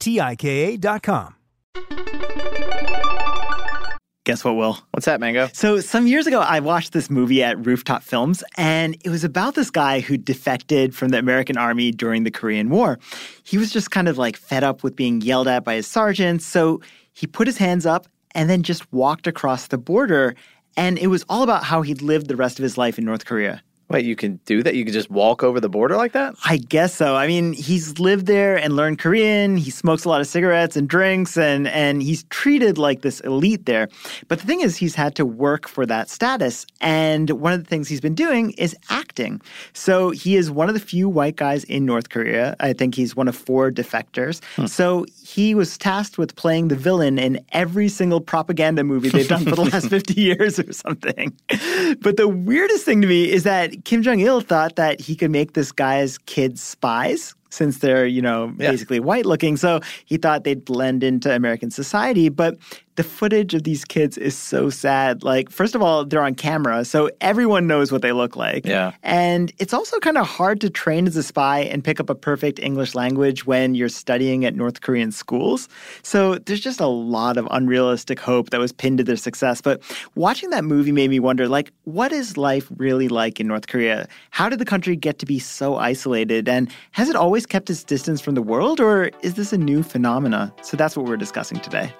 T-I-K-A dot com. Guess what, Will? What's that, Mango? So, some years ago, I watched this movie at Rooftop Films, and it was about this guy who defected from the American Army during the Korean War. He was just kind of like fed up with being yelled at by his sergeants, so he put his hands up and then just walked across the border. And it was all about how he'd lived the rest of his life in North Korea. Wait, you can do that? You can just walk over the border like that? I guess so. I mean, he's lived there and learned Korean. He smokes a lot of cigarettes and drinks, and and he's treated like this elite there. But the thing is, he's had to work for that status. And one of the things he's been doing is acting. So he is one of the few white guys in North Korea. I think he's one of four defectors. Hmm. So he was tasked with playing the villain in every single propaganda movie they've done for the last 50 years or something. But the weirdest thing to me is that Kim Jong il thought that he could make this guy's kids spies since they're, you know, yeah. basically white looking. So he thought they'd blend into American society. But the footage of these kids is so sad. Like, first of all, they're on camera, so everyone knows what they look like. Yeah. And it's also kind of hard to train as a spy and pick up a perfect English language when you're studying at North Korean schools. So there's just a lot of unrealistic hope that was pinned to their success. But watching that movie made me wonder, like, what is life really like in North Korea? How did the country get to be so isolated? And has it always kept its distance from the world, or is this a new phenomena? So that's what we're discussing today.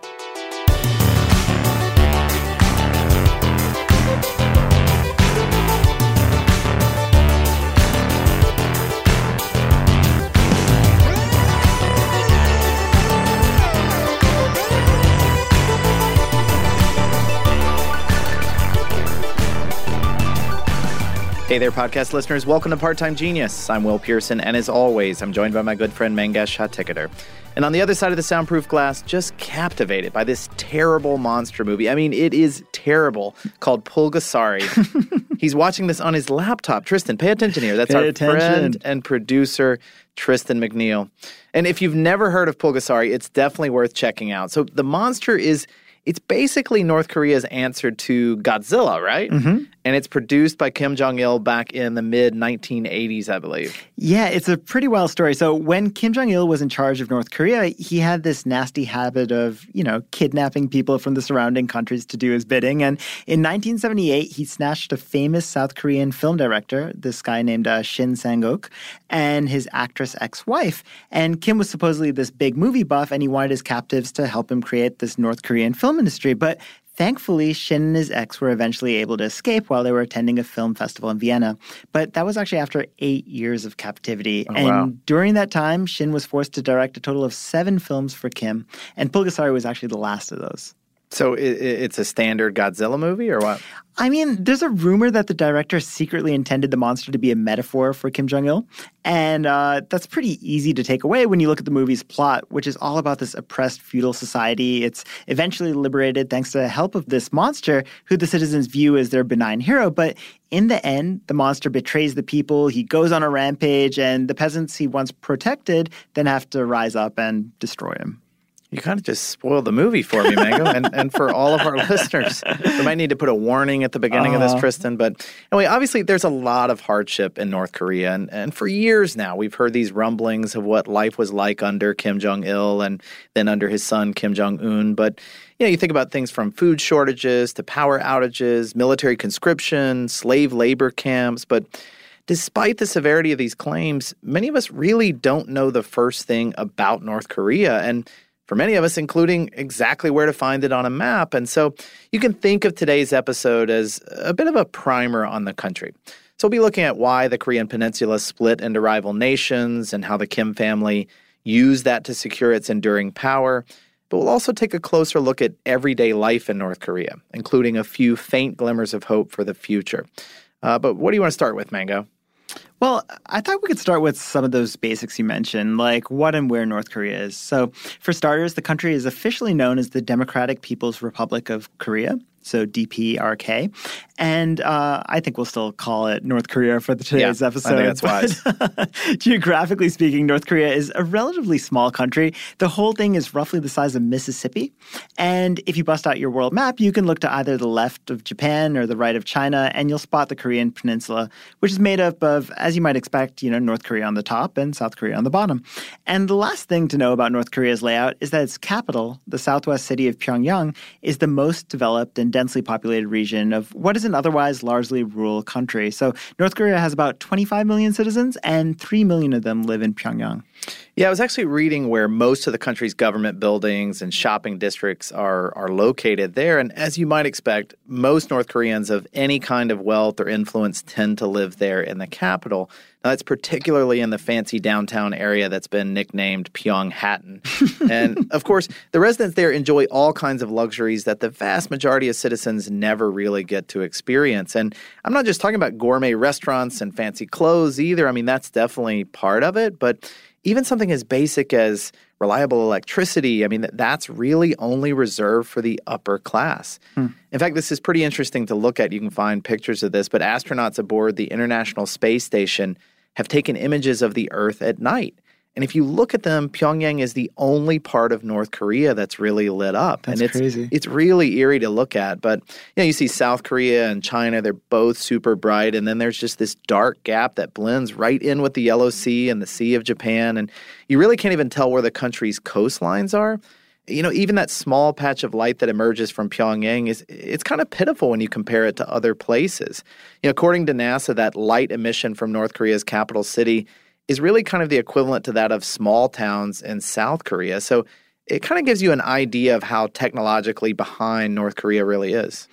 Hey there, podcast listeners. Welcome to Part Time Genius. I'm Will Pearson, and as always, I'm joined by my good friend Mangesh Hattikudur. And on the other side of the soundproof glass, just captivated by this terrible monster movie. I mean, it is terrible, called Pulgasari. He's watching this on his laptop. Tristan, pay attention here. That's pay our attention. friend and producer, Tristan McNeil. And if you've never heard of Pulgasari, it's definitely worth checking out. So the monster is it's basically North Korea's answer to Godzilla, right? Mm-hmm. And it's produced by Kim Jong il back in the mid 1980s, I believe. Yeah, it's a pretty wild story. So, when Kim Jong il was in charge of North Korea, he had this nasty habit of, you know, kidnapping people from the surrounding countries to do his bidding. And in 1978, he snatched a famous South Korean film director, this guy named uh, Shin Sang-ok, and his actress ex wife. And Kim was supposedly this big movie buff, and he wanted his captives to help him create this North Korean film industry. But Thankfully, Shin and his ex were eventually able to escape while they were attending a film festival in Vienna. But that was actually after eight years of captivity. Oh, and wow. during that time, Shin was forced to direct a total of seven films for Kim, and Pulgasari was actually the last of those. So it, it's a standard Godzilla movie, or what? I mean, there's a rumor that the director secretly intended the monster to be a metaphor for Kim Jong il. And uh, that's pretty easy to take away when you look at the movie's plot, which is all about this oppressed feudal society. It's eventually liberated thanks to the help of this monster, who the citizens view as their benign hero. But in the end, the monster betrays the people, he goes on a rampage, and the peasants he once protected then have to rise up and destroy him. You kind of just spoiled the movie for me, Mango, and, and for all of our listeners. We might need to put a warning at the beginning uh-huh. of this, uh-huh. Tristan. But anyway, obviously, there's a lot of hardship in North Korea. And, and for years now, we've heard these rumblings of what life was like under Kim Jong il and then under his son, Kim Jong un. But you know, you think about things from food shortages to power outages, military conscription, slave labor camps. But despite the severity of these claims, many of us really don't know the first thing about North Korea. And for many of us, including exactly where to find it on a map. And so you can think of today's episode as a bit of a primer on the country. So we'll be looking at why the Korean Peninsula split into rival nations and how the Kim family used that to secure its enduring power. But we'll also take a closer look at everyday life in North Korea, including a few faint glimmers of hope for the future. Uh, but what do you want to start with, Mango? Well, I thought we could start with some of those basics you mentioned, like what and where North Korea is. So, for starters, the country is officially known as the Democratic People's Republic of Korea so DPRK. And uh, I think we'll still call it North Korea for the today's yeah, episode. I think that's wise. geographically speaking, North Korea is a relatively small country. The whole thing is roughly the size of Mississippi. And if you bust out your world map, you can look to either the left of Japan or the right of China, and you'll spot the Korean peninsula, which is made up of, as you might expect, you know, North Korea on the top and South Korea on the bottom. And the last thing to know about North Korea's layout is that its capital, the southwest city of Pyongyang, is the most developed and densely populated region of what is an otherwise largely rural country. So North Korea has about 25 million citizens, and 3 million of them live in Pyongyang. Yeah, I was actually reading where most of the country's government buildings and shopping districts are are located there. And as you might expect, most North Koreans of any kind of wealth or influence tend to live there in the capital. Now, that's particularly in the fancy downtown area that's been nicknamed Pyonghattan. and of course, the residents there enjoy all kinds of luxuries that the vast majority of citizens never really get to experience. And I'm not just talking about gourmet restaurants and fancy clothes either. I mean, that's definitely part of it, but even something as basic as reliable electricity, I mean, that's really only reserved for the upper class. Hmm. In fact, this is pretty interesting to look at. You can find pictures of this, but astronauts aboard the International Space Station have taken images of the Earth at night. And if you look at them, Pyongyang is the only part of North Korea that's really lit up. That's and it's crazy. it's really eerie to look at. But you know, you see South Korea and China, they're both super bright, and then there's just this dark gap that blends right in with the Yellow Sea and the Sea of Japan. And you really can't even tell where the country's coastlines are. You know, even that small patch of light that emerges from Pyongyang is it's kind of pitiful when you compare it to other places. You know, according to NASA, that light emission from North Korea's capital city is really kind of the equivalent to that of small towns in South Korea. So it kind of gives you an idea of how technologically behind North Korea really is.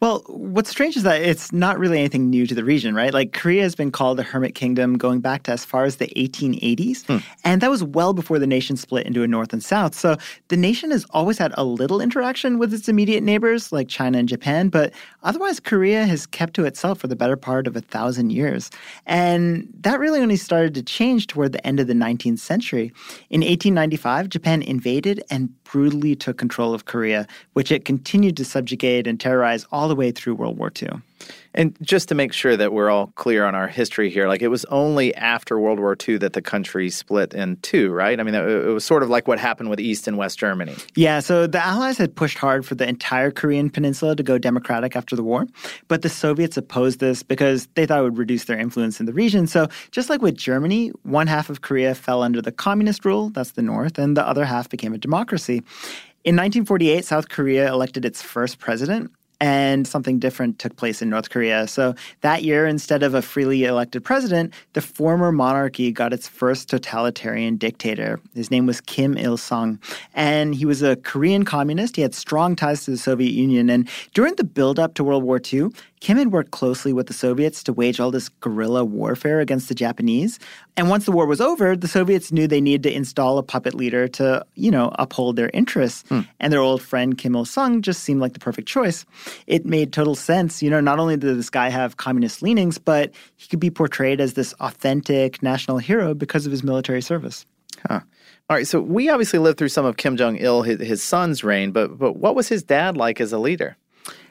Well, what's strange is that it's not really anything new to the region, right? Like Korea has been called a hermit kingdom going back to as far as the 1880s. Hmm. And that was well before the nation split into a north and south. So the nation has always had a little interaction with its immediate neighbors like China and Japan, but otherwise Korea has kept to itself for the better part of a thousand years. And that really only started to change toward the end of the 19th century. In 1895, Japan invaded and brutally took control of Korea, which it continued to subjugate and terrorize all the way through World War II. And just to make sure that we're all clear on our history here, like it was only after World War II that the country split in two, right? I mean, it was sort of like what happened with East and West Germany. Yeah, so the Allies had pushed hard for the entire Korean peninsula to go democratic after the war, but the Soviets opposed this because they thought it would reduce their influence in the region. So just like with Germany, one half of Korea fell under the communist rule, that's the North, and the other half became a democracy. In 1948, South Korea elected its first president, and something different took place in North Korea. So that year, instead of a freely elected president, the former monarchy got its first totalitarian dictator. His name was Kim Il sung, and he was a Korean communist. He had strong ties to the Soviet Union. And during the buildup to World War II, Kim had worked closely with the Soviets to wage all this guerrilla warfare against the Japanese. And once the war was over, the Soviets knew they needed to install a puppet leader to, you know, uphold their interests. Hmm. And their old friend Kim Il sung just seemed like the perfect choice. It made total sense. You know, not only did this guy have communist leanings, but he could be portrayed as this authentic national hero because of his military service. Huh. All right, so we obviously lived through some of Kim Jong Il, his, his son's reign, but but what was his dad like as a leader?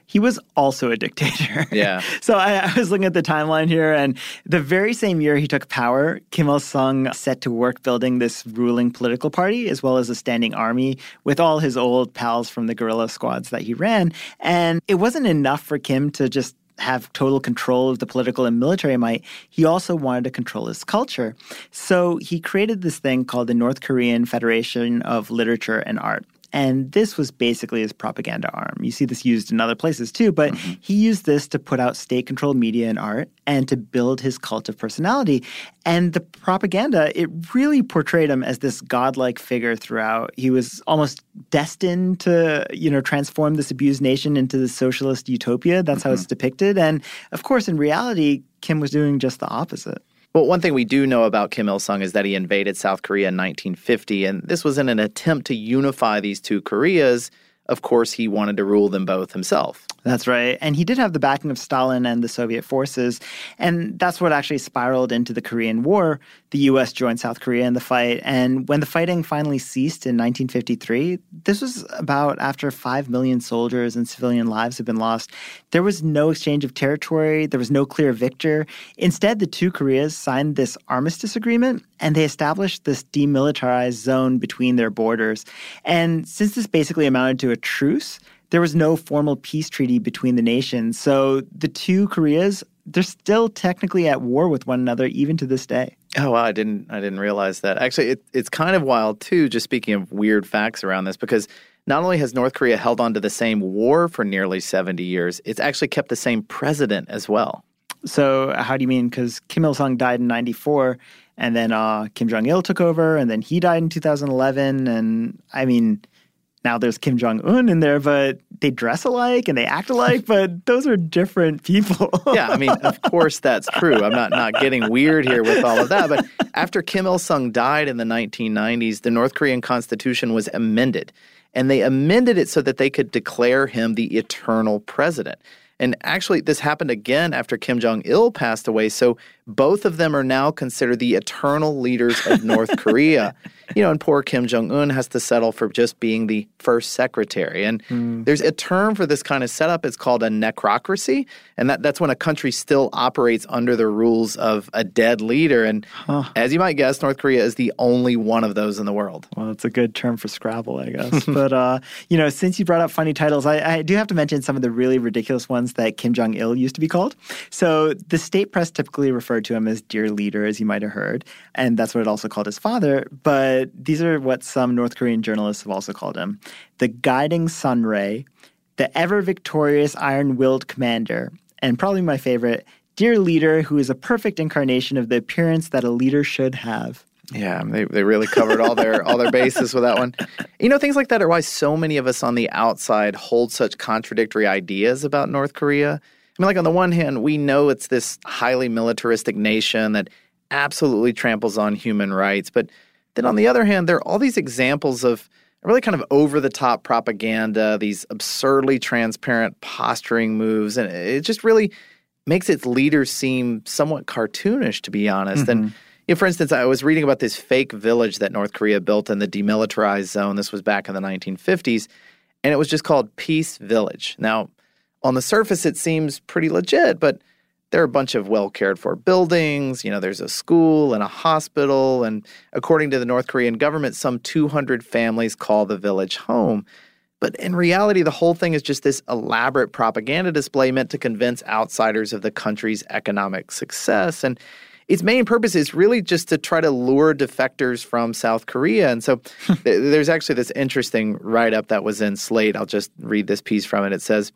He was also a dictator. Yeah. so I, I, was looking at the timeline here, and the very same year he took power, Kim Il sung set to work building this ruling political party as well as a standing army with all his old pals from the guerrilla squads that he ran. And it wasn't enough for Kim to just have total control of the political and military might, he also wanted to control his culture. So he created this thing called the North Korean Federation of Literature and Art. And this was basically his propaganda arm. You see this used in other places too, but mm-hmm. he used this to put out state controlled media and art and to build his cult of personality. And the propaganda, it really portrayed him as this godlike figure throughout. He was almost destined to, you know, transform this abused nation into the socialist utopia. That's mm-hmm. how it's mm-hmm. depicted. And of course, in reality, Kim was doing just the opposite. Well, one thing we do know about Kim Il sung is that he invaded South Korea in 1950, and this was in an attempt to unify these two Koreas of course, he wanted to rule them both himself. That's right. And he did have the backing of Stalin and the Soviet forces. And that's what actually spiraled into the Korean War. The U.S. joined South Korea in the fight. And when the fighting finally ceased in 1953, this was about after 5 million soldiers and civilian lives had been lost. There was no exchange of territory, there was no clear victor. Instead, the two Koreas signed this armistice agreement and they established this demilitarized zone between their borders. And since this basically amounted to a truce, there was no formal peace treaty between the nations. So the two Koreas, they're still technically at war with one another even to this day. Oh wow, I didn't I didn't realize that. Actually, it, it's kind of wild too. Just speaking of weird facts around this, because not only has North Korea held on to the same war for nearly seventy years, it's actually kept the same president as well. So how do you mean? Because Kim Il Sung died in '94, and then uh, Kim Jong Il took over, and then he died in 2011. And I mean, now there's Kim Jong Un in there, but they dress alike and they act alike, but those are different people. yeah, I mean, of course that's true. I'm not not getting weird here with all of that, but after Kim Il Sung died in the 1990s, the North Korean constitution was amended, and they amended it so that they could declare him the eternal president. And actually, this happened again after Kim Jong il passed away. So both of them are now considered the eternal leaders of North Korea. You know, and poor Kim Jong un has to settle for just being the first secretary. And mm. there's a term for this kind of setup. It's called a necrocracy. And that, that's when a country still operates under the rules of a dead leader. And huh. as you might guess, North Korea is the only one of those in the world. Well, it's a good term for Scrabble, I guess. but, uh, you know, since you brought up funny titles, I, I do have to mention some of the really ridiculous ones that Kim Jong il used to be called. So the state press typically referred to him as Dear Leader, as you might have heard. And that's what it also called his father. But these are what some North Korean journalists have also called him the guiding sun ray, the ever victorious iron willed commander, and probably my favorite, Dear Leader, who is a perfect incarnation of the appearance that a leader should have. Yeah, they, they really covered all their all their bases with that one. You know, things like that are why so many of us on the outside hold such contradictory ideas about North Korea. I mean, like on the one hand, we know it's this highly militaristic nation that absolutely tramples on human rights, but then on the other hand, there are all these examples of really kind of over the top propaganda, these absurdly transparent posturing moves, and it just really makes its leaders seem somewhat cartoonish, to be honest. Mm-hmm. And you know, for instance, I was reading about this fake village that North Korea built in the demilitarized zone. This was back in the 1950s, and it was just called Peace Village. Now, on the surface, it seems pretty legit, but there are a bunch of well cared for buildings. You know, there's a school and a hospital. And according to the North Korean government, some 200 families call the village home. But in reality, the whole thing is just this elaborate propaganda display meant to convince outsiders of the country's economic success. And its main purpose is really just to try to lure defectors from South Korea. And so hmm. there's actually this interesting write up that was in Slate. I'll just read this piece from it. It says,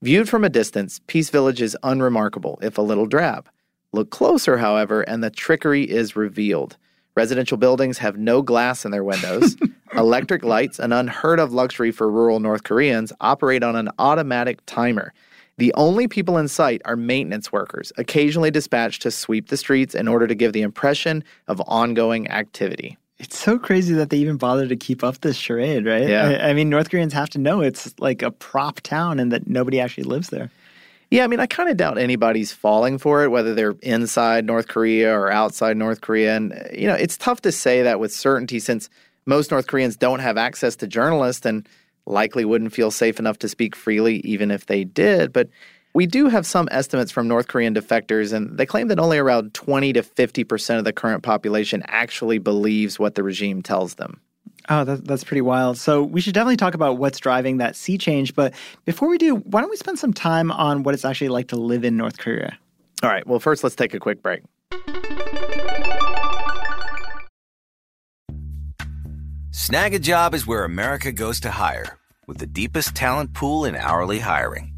Viewed from a distance, Peace Village is unremarkable, if a little drab. Look closer, however, and the trickery is revealed. Residential buildings have no glass in their windows. Electric lights, an unheard of luxury for rural North Koreans, operate on an automatic timer. The only people in sight are maintenance workers, occasionally dispatched to sweep the streets in order to give the impression of ongoing activity. It's so crazy that they even bother to keep up this charade, right? Yeah. I, I mean, North Koreans have to know it's like a prop town and that nobody actually lives there. Yeah, I mean, I kind of doubt anybody's falling for it, whether they're inside North Korea or outside North Korea. And, you know, it's tough to say that with certainty since most North Koreans don't have access to journalists and likely wouldn't feel safe enough to speak freely even if they did. But we do have some estimates from North Korean defectors, and they claim that only around 20 to 50% of the current population actually believes what the regime tells them. Oh, that, that's pretty wild. So we should definitely talk about what's driving that sea change. But before we do, why don't we spend some time on what it's actually like to live in North Korea? All right, well, first let's take a quick break. Snagajob is where America goes to hire, with the deepest talent pool in hourly hiring.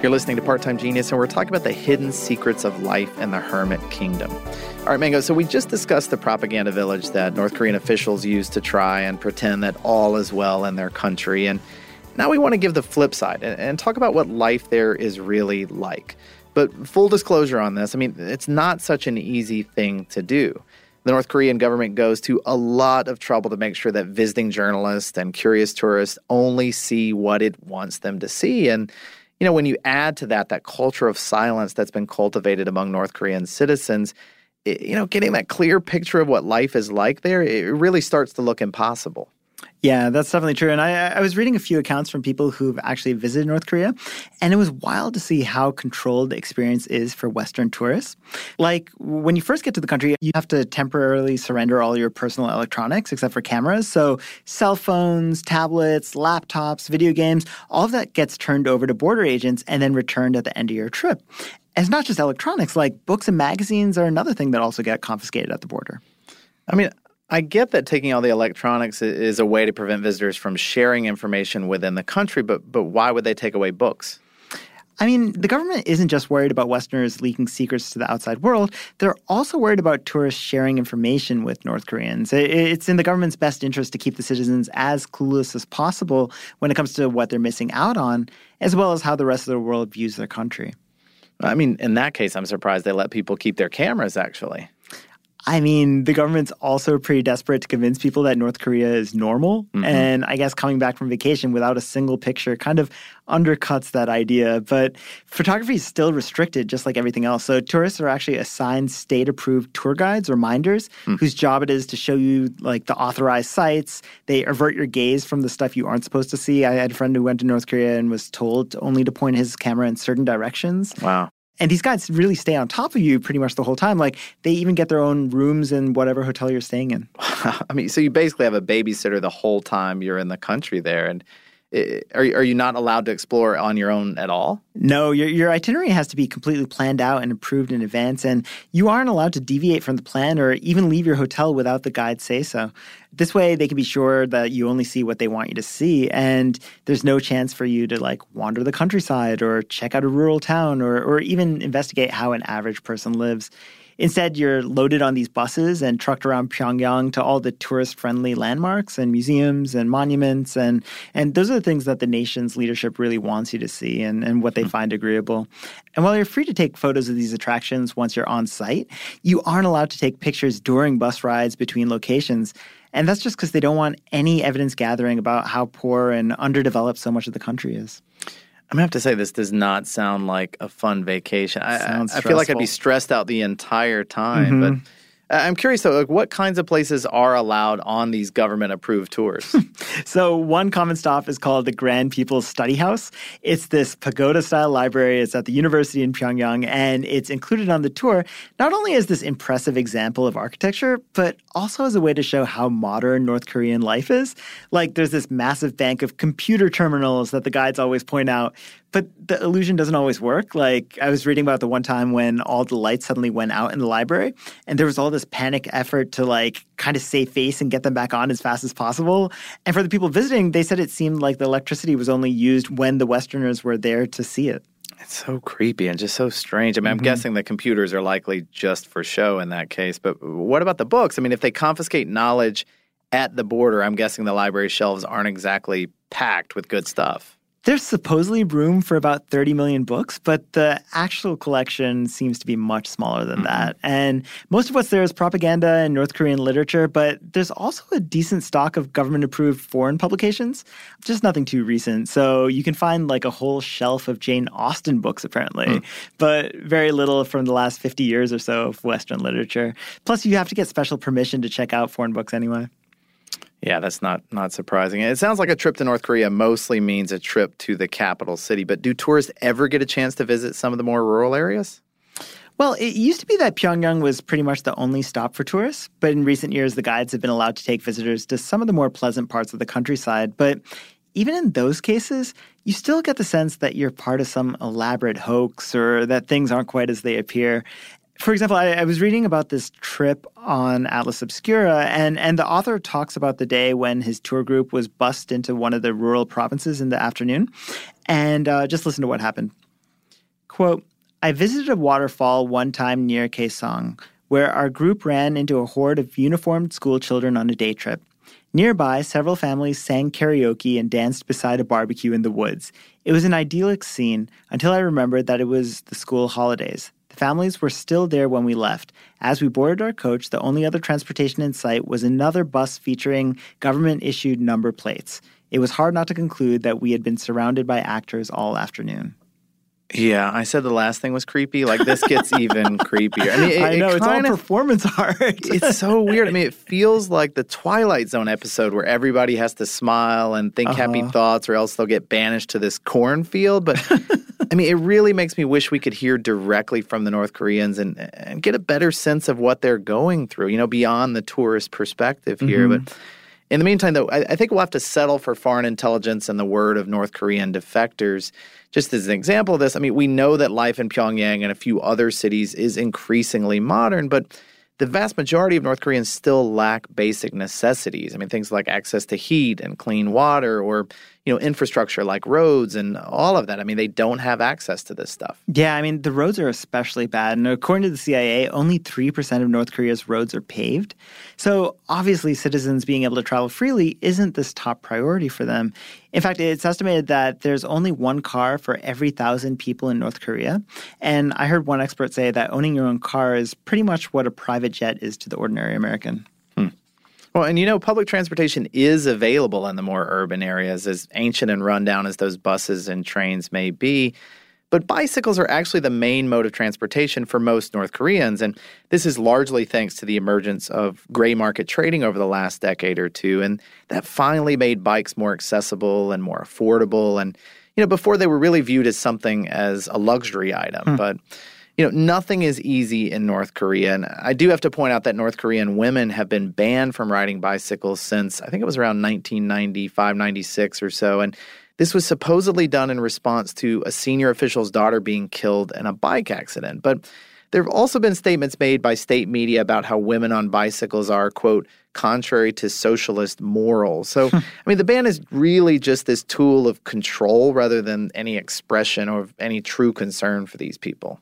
You're listening to Part Time Genius, and we're talking about the hidden secrets of life in the Hermit Kingdom. All right, Mango, so we just discussed the propaganda village that North Korean officials use to try and pretend that all is well in their country. And now we want to give the flip side and, and talk about what life there is really like. But full disclosure on this, I mean, it's not such an easy thing to do. The North Korean government goes to a lot of trouble to make sure that visiting journalists and curious tourists only see what it wants them to see. And you know, when you add to that that culture of silence that's been cultivated among North Korean citizens, it, you know, getting that clear picture of what life is like there, it really starts to look impossible. Yeah, that's definitely true. And I, I was reading a few accounts from people who've actually visited North Korea, and it was wild to see how controlled the experience is for Western tourists. Like when you first get to the country, you have to temporarily surrender all your personal electronics except for cameras. So cell phones, tablets, laptops, video games, all of that gets turned over to border agents and then returned at the end of your trip. And it's not just electronics, like books and magazines are another thing that also get confiscated at the border. I mean, I get that taking all the electronics is a way to prevent visitors from sharing information within the country, but but why would they take away books? I mean, the government isn't just worried about Westerners leaking secrets to the outside world. They're also worried about tourists sharing information with North Koreans. It's in the government's best interest to keep the citizens as clueless as possible when it comes to what they're missing out on, as well as how the rest of the world views their country. I mean, in that case, I'm surprised they let people keep their cameras, actually. I mean, the government's also pretty desperate to convince people that North Korea is normal. Mm-hmm. And I guess coming back from vacation without a single picture kind of undercuts that idea. But photography is still restricted, just like everything else. So tourists are actually assigned state approved tour guides or minders mm. whose job it is to show you like the authorized sites. They avert your gaze from the stuff you aren't supposed to see. I had a friend who went to North Korea and was told only to point his camera in certain directions. Wow. And these guys really stay on top of you pretty much the whole time. Like they even get their own rooms in whatever hotel you're staying in. I mean, so you basically have a babysitter the whole time you're in the country there. And Uh, are are you not allowed to explore on your own at all? No, your your itinerary has to be completely planned out and approved in advance, and you aren't allowed to deviate from the plan or even leave your hotel without the guide say so. This way, they can be sure that you only see what they want you to see, and there's no chance for you to like wander the countryside or check out a rural town or or even investigate how an average person lives. Instead, you're loaded on these buses and trucked around Pyongyang to all the tourist friendly landmarks and museums and monuments. And, and those are the things that the nation's leadership really wants you to see and, and what they mm-hmm. find agreeable. And while you're free to take photos of these attractions once you're on site, you aren't allowed to take pictures during bus rides between locations. And that's just because they don't want any evidence gathering about how poor and underdeveloped so much of the country is. I'm gonna have to say this does not sound like a fun vacation. I, I, feel like I'd be stressed out the entire time. Mm-hmm. But Uh, I'm curious though, like what kinds of places are allowed on these government approved tours? so one common stop is called the Grand People's Study House. It's this pagoda style library. It's at the university in Pyongyang and it's included on the tour not only as this impressive example of architecture, but also as a way to show how modern North Korean life is. Like there's this massive bank of computer terminals that the guides always point out but the illusion doesn't always work. Like I was reading about the one time when all the lights suddenly went out in the library and there was all this panic effort to like kind of save face and get them back on as fast as possible. And for the people visiting, they said it seemed like the electricity was only used when the Westerners were there to see it. It's so creepy and just so strange. I mean, mm-hmm. I'm guessing the computers are likely just for show in that case. But what about the books? I mean, if they confiscate knowledge at the border, I'm guessing the library shelves aren't exactly packed with good stuff. There's supposedly room for about 30 million books, but the actual collection seems to be much smaller than mm-hmm. that. And most of what's there is propaganda and North Korean literature, but there's also a decent stock of government approved foreign publications, just nothing too recent. So you can find like a whole shelf of Jane Austen books, apparently, mm. but very little from the last 50 years or so of Western literature. Plus, you have to get special permission to check out foreign books anyway. Yeah, that's not not surprising. It sounds like a trip to North Korea mostly means a trip to the capital city, but do tourists ever get a chance to visit some of the more rural areas? Well, it used to be that Pyongyang was pretty much the only stop for tourists, but in recent years the guides have been allowed to take visitors to some of the more pleasant parts of the countryside, but even in those cases, you still get the sense that you're part of some elaborate hoax or that things aren't quite as they appear for example, I, I, was reading about this trip on Atlas Obscura, and, and the author talks about the day when his tour group was bussed into one of the rural provinces in the afternoon. And uh, just listen to what happened. Quote I visited a waterfall one time near Kaesong, where our group ran into a horde of uniformed school children on a day trip. Nearby, several families sang karaoke and danced beside a barbecue in the woods. It was an idyllic scene until I remembered that it was the school holidays. Families were still there when we left. As we boarded our coach, the only other transportation in sight was another bus featuring government issued number plates. It was hard not to conclude that we had been surrounded by actors all afternoon. Yeah, I said the last thing was creepy. Like this gets even creepier. I mean, it, I know it it's all performance art. it's so weird. I mean, it feels like the Twilight Zone episode where everybody has to smile and think uh-huh. happy thoughts, or else they'll get banished to this cornfield. But I mean, it really makes me wish we could hear directly from the North Koreans and and get a better sense of what they're going through. You know, beyond the tourist perspective here, mm-hmm. but. In the meantime, though, I, I think we'll have to settle for foreign intelligence and the word of North Korean defectors just as an example of this, I mean, we know that life in Pyongyang and a few other cities is increasingly modern, but the vast majority of North Koreans still lack basic necessities. I mean, things like access to heat and clean water or, you know, infrastructure like roads and all of that. I mean, they don't have access to this stuff. Yeah, I mean, the roads are especially bad. And according to the CIA, only 3% of North Korea's roads are paved. So obviously, citizens being able to travel freely isn't this top priority for them. In fact, it's estimated that there's only one car for every thousand people in North Korea. And I heard one expert say that owning your own car is pretty much what a private jet is to the ordinary American. Well, and you know, public transportation is available in the more urban areas, as ancient and rundown as those buses and trains may be. But bicycles are actually the main mode of transportation for most North Koreans. And this is largely thanks to the emergence of gray market trading over the last decade or two. And that finally made bikes more accessible and more affordable. And, you know, before they were really viewed as something as a luxury item. Hmm. But you know, nothing is easy in North Korea. And I do have to point out that North Korean women have been banned from riding bicycles since I think it was around 1995, 96 or so. And this was supposedly done in response to a senior official's daughter being killed in a bike accident. But there have also been statements made by state media about how women on bicycles are, quote, contrary to socialist morals. So, hmm. I mean, the ban is really just this tool of control rather than any expression or any true concern for these people.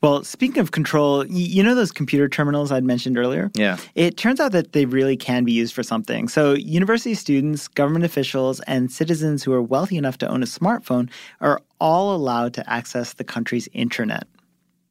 Well, speaking of control, you know those computer terminals I'd mentioned earlier? Yeah. It turns out that they really can be used for something. So, university students, government officials, and citizens who are wealthy enough to own a smartphone are all allowed to access the country's intranet.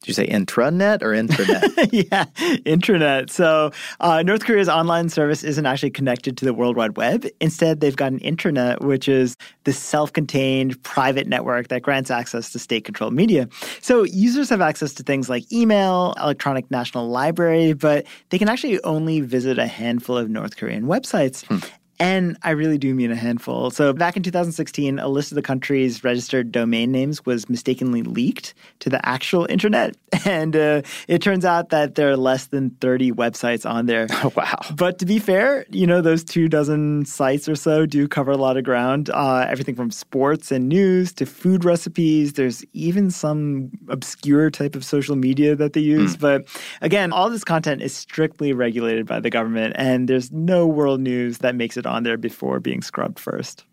Did you say intranet or internet? yeah, intranet. So uh, North Korea's online service isn't actually connected to the World Wide Web. Instead, they've got an intranet, which is the self-contained private network that grants access to state-controlled media. So users have access to things like email, electronic national library, but they can actually only visit a handful of North Korean websites. Hmm. And I really do mean a handful. So back in 2016, a list of the country's registered domain names was mistakenly leaked to the actual internet. And uh, it turns out that there are less than 30 websites on there. Oh, wow. But to be fair, you know, those two dozen sites or so do cover a lot of ground. Uh, everything from sports and news to food recipes. There's even some obscure type of social media that they use. Mm. But again, all this content is strictly regulated by the government, and there's no world news that makes it on there before being scrubbed first.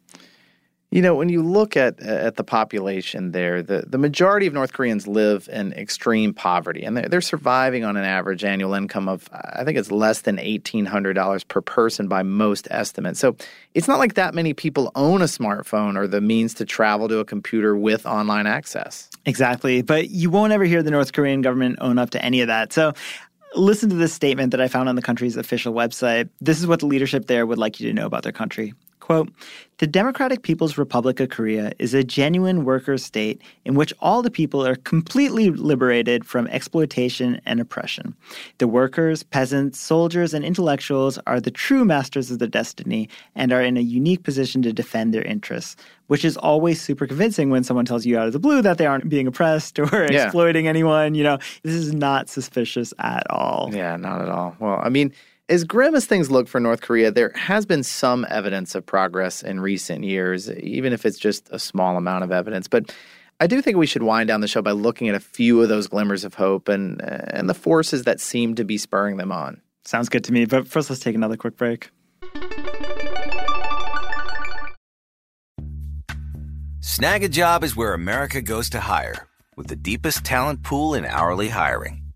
You know, when you look at at the population there, the, the majority of North Koreans live in extreme poverty, and they're, they're surviving on an average annual income of I think it's less than eighteen hundred dollars per person by most estimates. So it's not like that many people own a smartphone or the means to travel to a computer with online access. Exactly, but you won't ever hear the North Korean government own up to any of that. So Listen to this statement that I found on the country's official website. This is what the leadership there would like you to know about their country. Quote The Democratic People's Republic of Korea is a genuine worker state in which all the people are completely liberated from exploitation and oppression. The workers, peasants, soldiers, and intellectuals are the true masters of their destiny and are in a unique position to defend their interests, which is always super convincing when someone tells you out of the blue that they aren't being oppressed or yeah. exploiting anyone. You know, this is not suspicious at all. Yeah, not at all. Well, I mean, as grim as things look for North Korea, there has been some evidence of progress in recent years, even if it's just a small amount of evidence. But I do think we should wind down the show by looking at a few of those glimmers of hope and and the forces that seem to be spurring them on. Sounds good to me. But first, let's take another quick break. Snag a job is where America goes to hire, with the deepest talent pool in hourly hiring.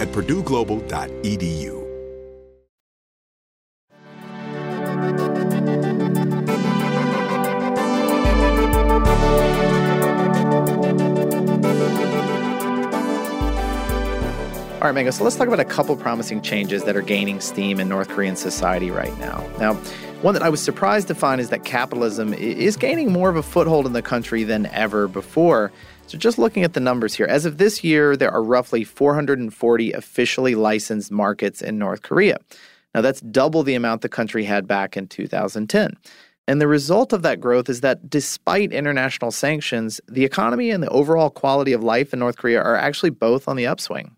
at purdueglobal.edu. All right, Mango, so let's talk about a couple promising changes that are gaining steam in North Korean society right now. Now, one that I was surprised to find is that capitalism is gaining more of a foothold in the country than ever before. So, just looking at the numbers here, as of this year, there are roughly 440 officially licensed markets in North Korea. Now, that's double the amount the country had back in 2010. And the result of that growth is that despite international sanctions, the economy and the overall quality of life in North Korea are actually both on the upswing.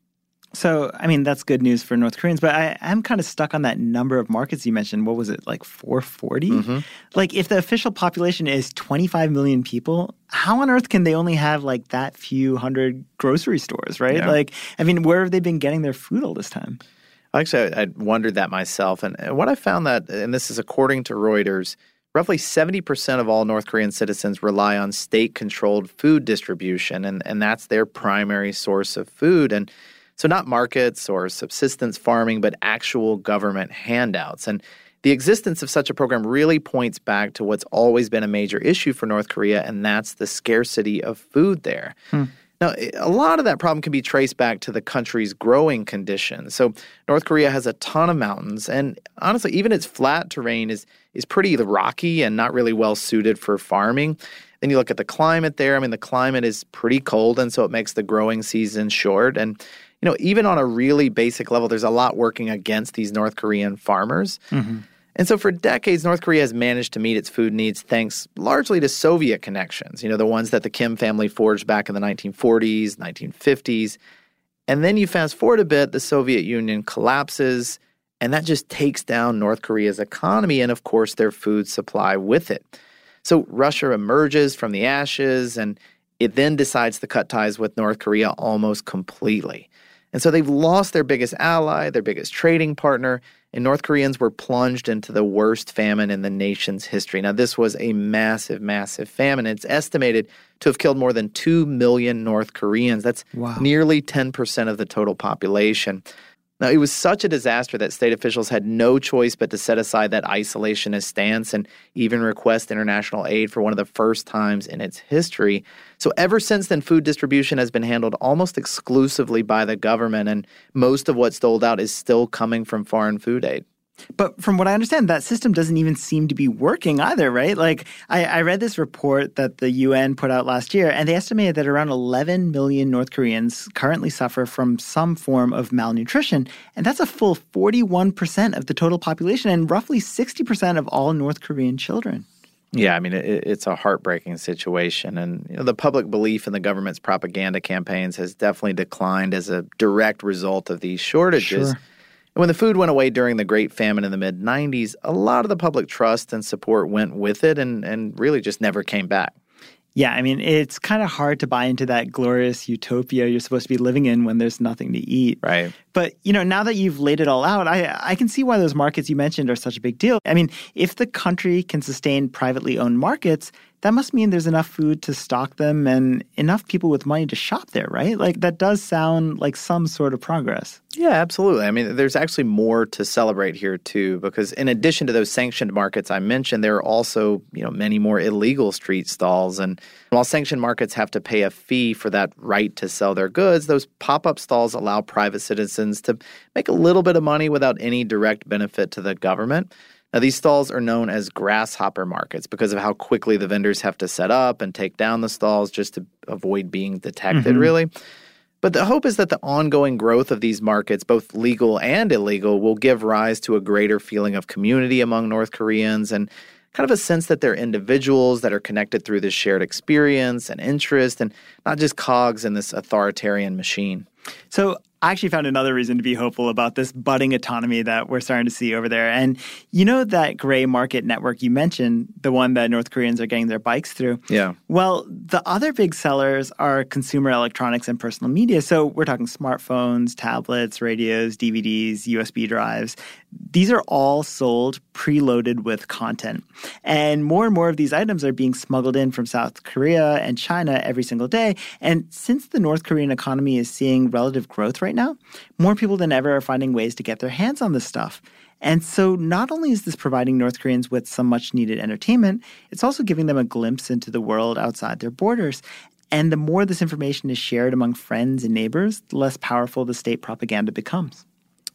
So, I mean, that's good news for North Koreans, but I, am kind of stuck on that number of markets you mentioned. What was it, like 440? Mm-hmm. Like, if the official population is 25 million people, how on earth can they only have like that few hundred grocery stores, right? Yeah. Like, I mean, where have they been getting their food all this time? Actually, I, I wondered that myself. And what I found that, and this is according to Reuters, roughly 70% of all North Korean citizens rely on state controlled food distribution, and, and that's their primary source of food. And so, not markets or subsistence farming, but actual government handouts. And the existence of such a program really points back to what's always been a major issue for North Korea, and that's the scarcity of food there. Hmm. Now, a lot of that problem can be traced back to the country's growing conditions. So, North Korea has a ton of mountains, and honestly, even its flat terrain is is pretty rocky and not really well suited for farming. Then you look at the climate there. I mean, the climate is pretty cold, and so it makes the growing season short. And you know, even on a really basic level, there's a lot working against these North Korean farmers. Mm-hmm. And so for decades, North Korea has managed to meet its food needs thanks largely to Soviet connections, you know, the ones that the Kim family forged back in the 1940s, 1950s. And then you fast forward a bit, the Soviet Union collapses, and that just takes down North Korea's economy and, of course, their food supply with it. So Russia emerges from the ashes, and it then decides to cut ties with North Korea almost completely. And so they've lost their biggest ally, their biggest trading partner, and North Koreans were plunged into the worst famine in the nation's history. Now, this was a massive, massive famine. It's estimated to have killed more than 2 million North Koreans. That's wow. nearly 10% of the total population. Now, it was such a disaster that state officials had no choice but to set aside that isolationist stance and even request international aid for one of the first times in its history. So, ever since then, food distribution has been handled almost exclusively by the government, and most of what's doled out is still coming from foreign food aid. But from what I understand, that system doesn't even seem to be working either, right? Like, I, I, read this report that the UN put out last year, and they estimated that around 11 million North Koreans currently suffer from some form of malnutrition. And that's a full 41% of the total population and roughly 60% of all North Korean children. Yeah, I mean, it, it's a heartbreaking situation. And you know, the public belief in the government's propaganda campaigns has definitely declined as a direct result of these shortages. Sure. And when the food went away during the Great Famine in the mid 90s, a lot of the public trust and support went with it and, and really just never came back. Yeah, I mean, it's kind of hard to buy into that glorious utopia you're supposed to be living in when there's nothing to eat. Right. But, you know, now that you've laid it all out, I, I can see why those markets you mentioned are such a big deal. I mean, if the country can sustain privately owned markets, that must mean there's enough food to stock them and enough people with money to shop there, right? Like that does sound like some sort of progress. Yeah, absolutely. I mean, there's actually more to celebrate here too, because in addition to those sanctioned markets I mentioned, there are also you know many more illegal street stalls. And while sanctioned markets have to pay a fee for that right to sell their goods, those pop-up stalls allow private citizens to make a little bit of money without any direct benefit to the government. Now, these stalls are known as grasshopper markets because of how quickly the vendors have to set up and take down the stalls just to avoid being detected, mm-hmm. really. But the hope is that the ongoing growth of these markets, both legal and illegal, will give rise to a greater feeling of community among North Koreans and kind of a sense that they're individuals that are connected through this shared experience and interest and not just cogs in this authoritarian machine. So I actually found another reason to be hopeful about this budding autonomy that we're starting to see over there. And you know that gray market network you mentioned, the one that North Koreans are getting their bikes through? Yeah. Well, the other big sellers are consumer electronics and personal media. So we're talking smartphones, tablets, radios, DVDs, USB drives. These are all sold preloaded with content. And more and more of these items are being smuggled in from South Korea and China every single day. And since the North Korean economy is seeing relative growth right now, more people than ever are finding ways to get their hands on this stuff. And so, not only is this providing North Koreans with some much needed entertainment, it's also giving them a glimpse into the world outside their borders. And the more this information is shared among friends and neighbors, the less powerful the state propaganda becomes.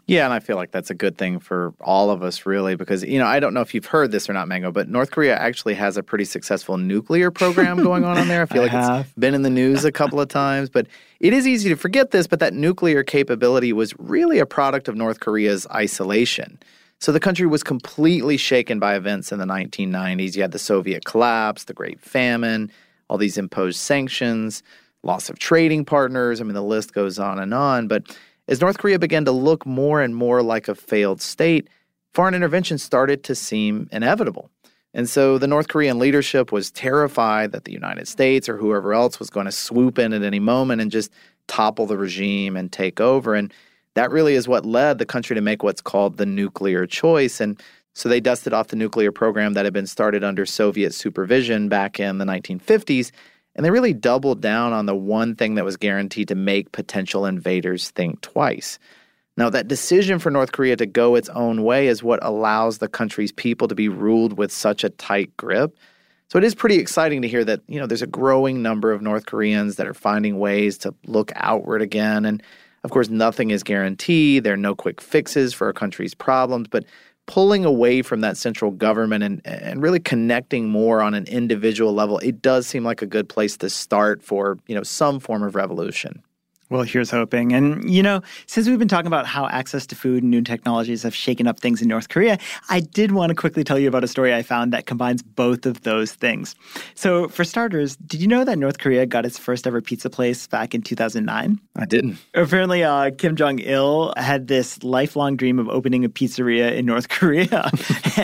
Yeah, and I feel like that's a good thing for all of us, really, because, you know, I don't know if you've heard this or not, Mango, but North Korea actually has a pretty successful nuclear program going on in there. I feel like it's been in the news a couple of times, but it is easy to forget this, but that nuclear capability was really a product of North Korea's isolation. So the country was completely shaken by events in the 1990s. You had the Soviet collapse, the Great Famine, all these imposed sanctions, loss of trading partners. I mean, the list goes on and on, but as North Korea began to look more and more like a failed state, foreign intervention started to seem inevitable. And so the North Korean leadership was terrified that the United States or whoever else was going to swoop in at any moment and just topple the regime and take over. And that really is what led the country to make what's called the nuclear choice. And so they dusted off the nuclear program that had been started under Soviet supervision back in the 1950s and they really doubled down on the one thing that was guaranteed to make potential invaders think twice. Now, that decision for North Korea to go its own way is what allows the country's people to be ruled with such a tight grip. So it is pretty exciting to hear that, you know, there's a growing number of North Koreans that are finding ways to look outward again. And of course, nothing is guaranteed. There are no quick fixes for a country's problems, but pulling away from that central government and, and really connecting more on an individual level, it does seem like a good place to start for, you know, some form of revolution. Well, here's hoping. And, you know, since we've been talking about how access to food and new technologies have shaken up things in North Korea, I did want to quickly tell you about a story I found that combines both of those things. So, for starters, did you know that North Korea got its first ever pizza place back in 2009? I didn't. Apparently, uh, Kim Jong il had this lifelong dream of opening a pizzeria in North Korea.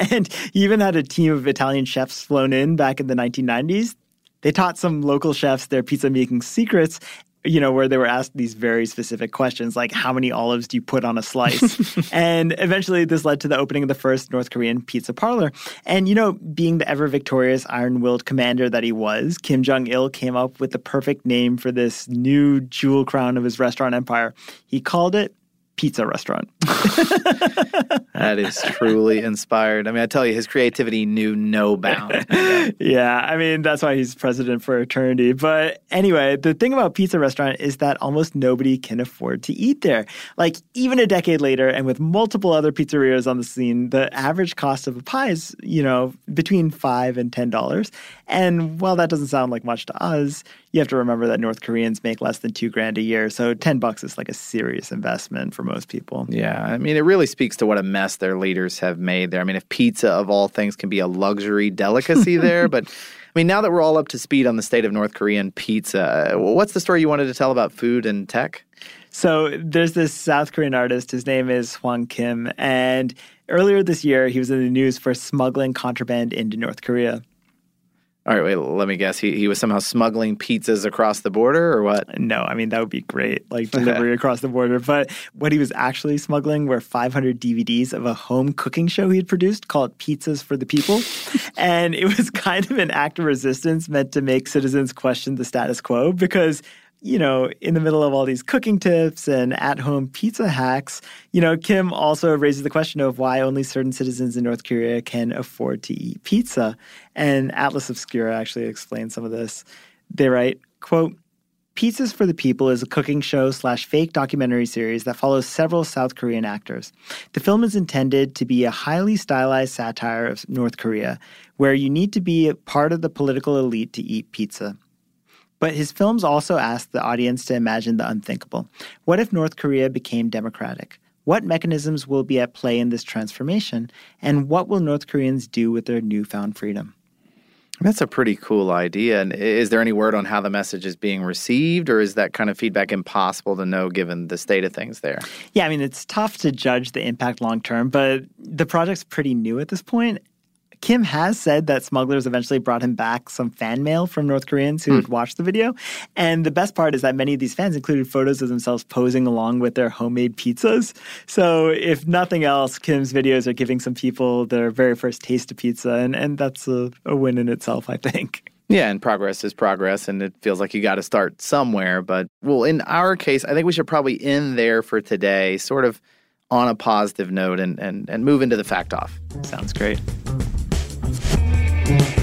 and he even had a team of Italian chefs flown in back in the 1990s they taught some local chefs their pizza making secrets you know, where they were asked these very specific questions, like how many olives do you put on a slice? and eventually, this led to the opening of the first North Korean pizza parlor. And, you know, being the ever victorious, iron willed commander that he was, Kim Jong il came up with the perfect name for this new jewel crown of his restaurant empire. He called it pizza restaurant. that is truly inspired. I mean, I tell you, his creativity knew no bounds. yeah, I mean, that's why he's president for eternity. But anyway, the thing about pizza restaurant is that almost nobody can afford to eat there. Like, even a decade later, and with multiple other pizzerias on the scene, the average cost of a pie is, you know, between five and ten dollars. And while that doesn't sound like much to us, you have to remember that North Koreans make less than two grand a year. So 10 bucks is like a serious investment for most people. Yeah. I mean, it really speaks to what a mess their leaders have made there. I mean, if pizza of all things can be a luxury delicacy there, but I mean, now that we're all up to speed on the state of North Korean pizza, what's the story you wanted to tell about food and tech? So there's this South Korean artist. His name is Hwang Kim. And earlier this year, he was in the news for smuggling contraband into North Korea. All right, wait, let me guess. He, he was somehow smuggling pizzas across the border or what? No, I mean, that would be great, like delivery across the border. But what he was actually smuggling were 500 DVDs of a home cooking show he had produced called Pizzas for the People. and it was kind of an act of resistance meant to make citizens question the status quo because you know, in the middle of all these cooking tips and at home pizza hacks, you know, Kim also raises the question of why only certain citizens in North Korea can afford to eat pizza. And Atlas Obscura actually explains some of this. They write, quote, Pizzas for the People is a cooking show slash fake documentary series that follows several South Korean actors. The film is intended to be a highly stylized satire of North Korea, where you need to be part of the political elite to eat pizza. But his films also ask the audience to imagine the unthinkable. What if North Korea became democratic? What mechanisms will be at play in this transformation? And what will North Koreans do with their newfound freedom? That's a pretty cool idea. And is there any word on how the message is being received, or is that kind of feedback impossible to know given the state of things there? Yeah, I mean, it's tough to judge the impact long term, but the project's pretty new at this point, Kim has said that smugglers eventually brought him back some fan mail from North Koreans who mm. had watched the video. And the best part is that many of these fans included photos of themselves posing along with their homemade pizzas. So, if nothing else, Kim's videos are giving some people their very first taste of pizza. And, and that's a, a win in itself, I think. Yeah, and progress is progress, and it feels like you got to start somewhere. But, well, in our case, I think we should probably end there for today, sort of on a positive note, and, and, and move into the fact off. Sounds great time.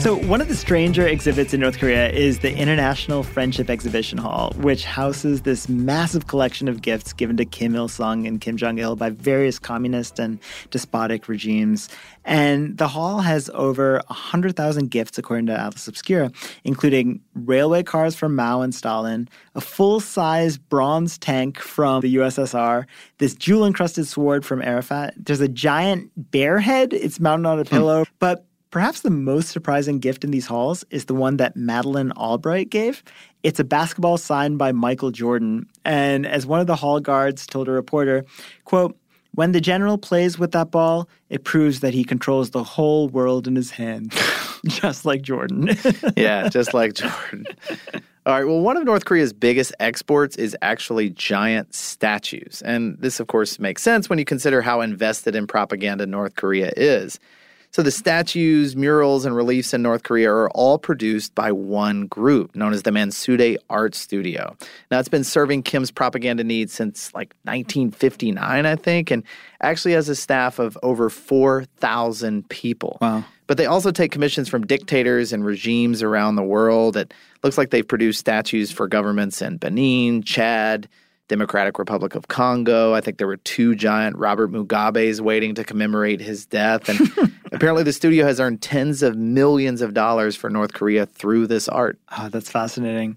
So, one of the stranger exhibits in North Korea is the International Friendship Exhibition Hall, which houses this massive collection of gifts given to Kim Il sung and Kim Jong il by various communist and despotic regimes. And the hall has over 100,000 gifts, according to Atlas Obscura, including railway cars from Mao and Stalin, a full size bronze tank from the USSR, this jewel encrusted sword from Arafat. There's a giant bear head, it's mounted on a pillow. Hmm. But Perhaps the most surprising gift in these halls is the one that Madeleine Albright gave. It's a basketball signed by Michael Jordan. And as one of the hall guards told a reporter, quote, when the general plays with that ball, it proves that he controls the whole world in his hand." just like Jordan. yeah, just like Jordan. All right, well, one of North Korea's biggest exports is actually giant statues. And this, of course, makes sense when you consider how invested in propaganda North Korea is. So the statues, murals, and reliefs in North Korea are all produced by one group known as the Mansudae Art Studio. Now it's been serving Kim's propaganda needs since like 1959, I think, and actually has a staff of over 4,000 people. Wow. But they also take commissions from dictators and regimes around the world. It looks like they've produced statues for governments in Benin, Chad, Democratic Republic of Congo. I think there were two giant Robert Mugabe's waiting to commemorate his death. And apparently, the studio has earned tens of millions of dollars for North Korea through this art. Oh, that's fascinating.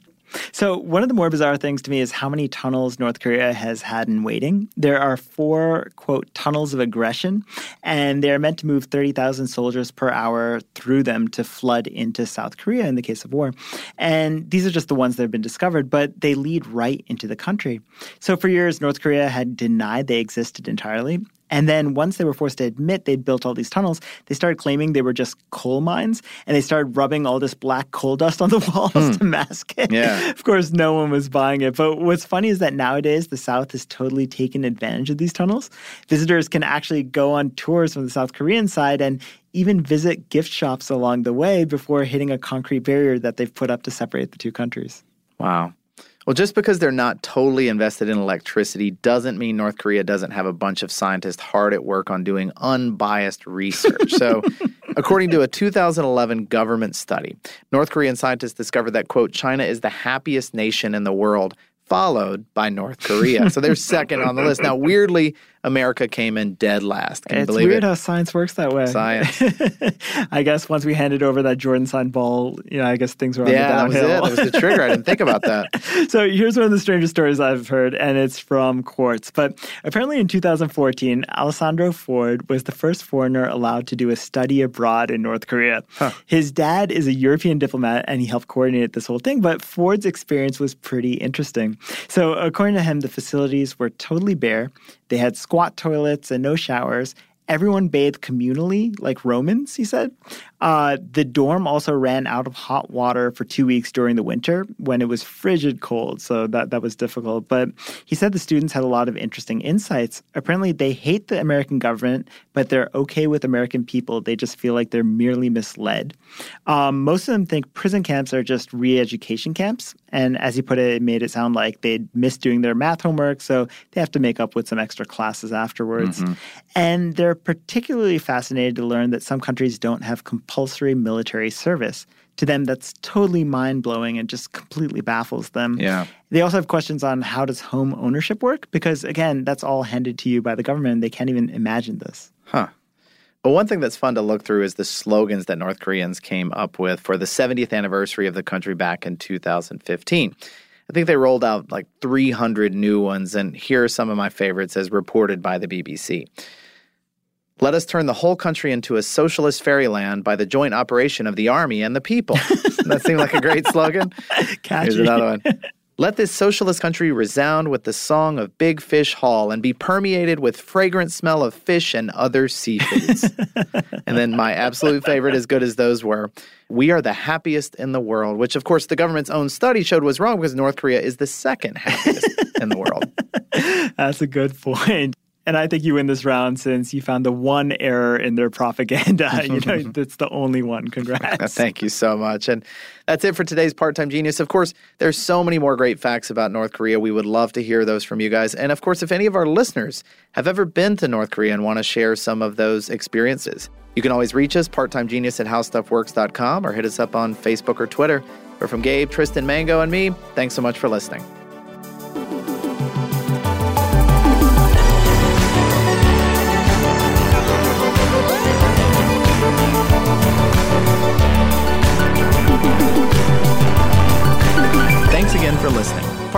So, one of the more bizarre things to me is how many tunnels North Korea has had in waiting. There are four, quote, tunnels of aggression, and they're meant to move 30,000 soldiers per hour through them to flood into South Korea in the case of war. And these are just the ones that have been discovered, but they lead right into the country. So, for years, North Korea had denied they existed entirely. And then once they were forced to admit they'd built all these tunnels, they started claiming they were just coal mines and they started rubbing all this black coal dust on the walls mm. to mask it. Yeah. Of course, no one was buying it. But what's funny is that nowadays the South has totally taken advantage of these tunnels. Visitors can actually go on tours from the South Korean side and even visit gift shops along the way before hitting a concrete barrier that they've put up to separate the two countries. Wow. Well, just because they're not totally invested in electricity doesn't mean North Korea doesn't have a bunch of scientists hard at work on doing unbiased research. so, according to a 2011 government study, North Korean scientists discovered that, quote, China is the happiest nation in the world followed by North Korea. So they're second on the list. Now, weirdly, America came in dead last. Can it's believe weird it? how science works that way. Science. I guess once we handed over that Jordan signed ball, you know, I guess things were on yeah, the downhill. that was it. That was the trigger. I didn't think about that. so here's one of the strangest stories I've heard, and it's from Quartz. But apparently in 2014, Alessandro Ford was the first foreigner allowed to do a study abroad in North Korea. Huh. His dad is a European diplomat, and he helped coordinate this whole thing, but Ford's experience was pretty interesting. So according to him, the facilities were totally bare. They had squat toilets and no showers. Everyone bathed communally, like Romans, he said. Uh, the dorm also ran out of hot water for two weeks during the winter when it was frigid cold, so that, that was difficult. But he said the students had a lot of interesting insights. Apparently, they hate the American government, but they're okay with American people. They just feel like they're merely misled. Um, most of them think prison camps are just re education camps. And as he put it, it made it sound like they'd missed doing their math homework, so they have to make up with some extra classes afterwards. Mm-hmm. And they're particularly fascinated to learn that some countries don't have compulsory military service. To them, that's totally mind blowing and just completely baffles them. Yeah. They also have questions on how does home ownership work? Because again, that's all handed to you by the government. They can't even imagine this. Huh. Well, one thing that's fun to look through is the slogans that North Koreans came up with for the 70th anniversary of the country back in 2015. I think they rolled out like 300 new ones, and here are some of my favorites as reported by the BBC. Let us turn the whole country into a socialist fairyland by the joint operation of the army and the people. that seemed like a great slogan. Catchy. Here's another one. Let this socialist country resound with the song of Big Fish Hall and be permeated with fragrant smell of fish and other seafoods. and then my absolute favorite, as good as those were, we are the happiest in the world, which of course the government's own study showed was wrong because North Korea is the second happiest in the world. That's a good point. And I think you win this round since you found the one error in their propaganda. you know, that's the only one. Congrats. Thank you so much. And that's it for today's Part Time Genius. Of course, there's so many more great facts about North Korea. We would love to hear those from you guys. And of course, if any of our listeners have ever been to North Korea and want to share some of those experiences, you can always reach us, part-timegenius at howstuffworks.com, or hit us up on Facebook or Twitter. But from Gabe, Tristan, Mango, and me, thanks so much for listening.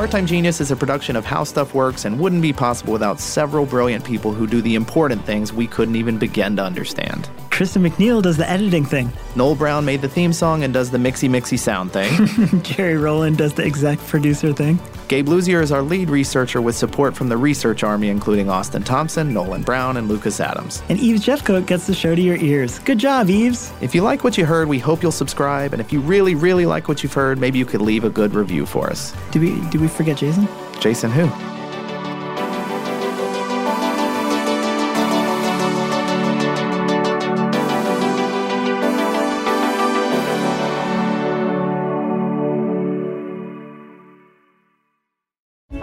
Listening. Part Time Genius is a production of How Stuff Works and wouldn't be possible without several brilliant people who do the important things we couldn't even begin to understand. Tristan McNeil does the editing thing. Noel Brown made the theme song and does the mixy mixy sound thing. Jerry Rowland does the exec producer thing. Gabe Luzier is our lead researcher with support from the research army, including Austin Thompson, Nolan Brown, and Lucas Adams. And Eves Jeffcoat gets the show to your ears. Good job, Eves. If you like what you heard, we hope you'll subscribe. And if you really, really like what you've heard, maybe you could leave a good review for us. Did we did we forget Jason? Jason who?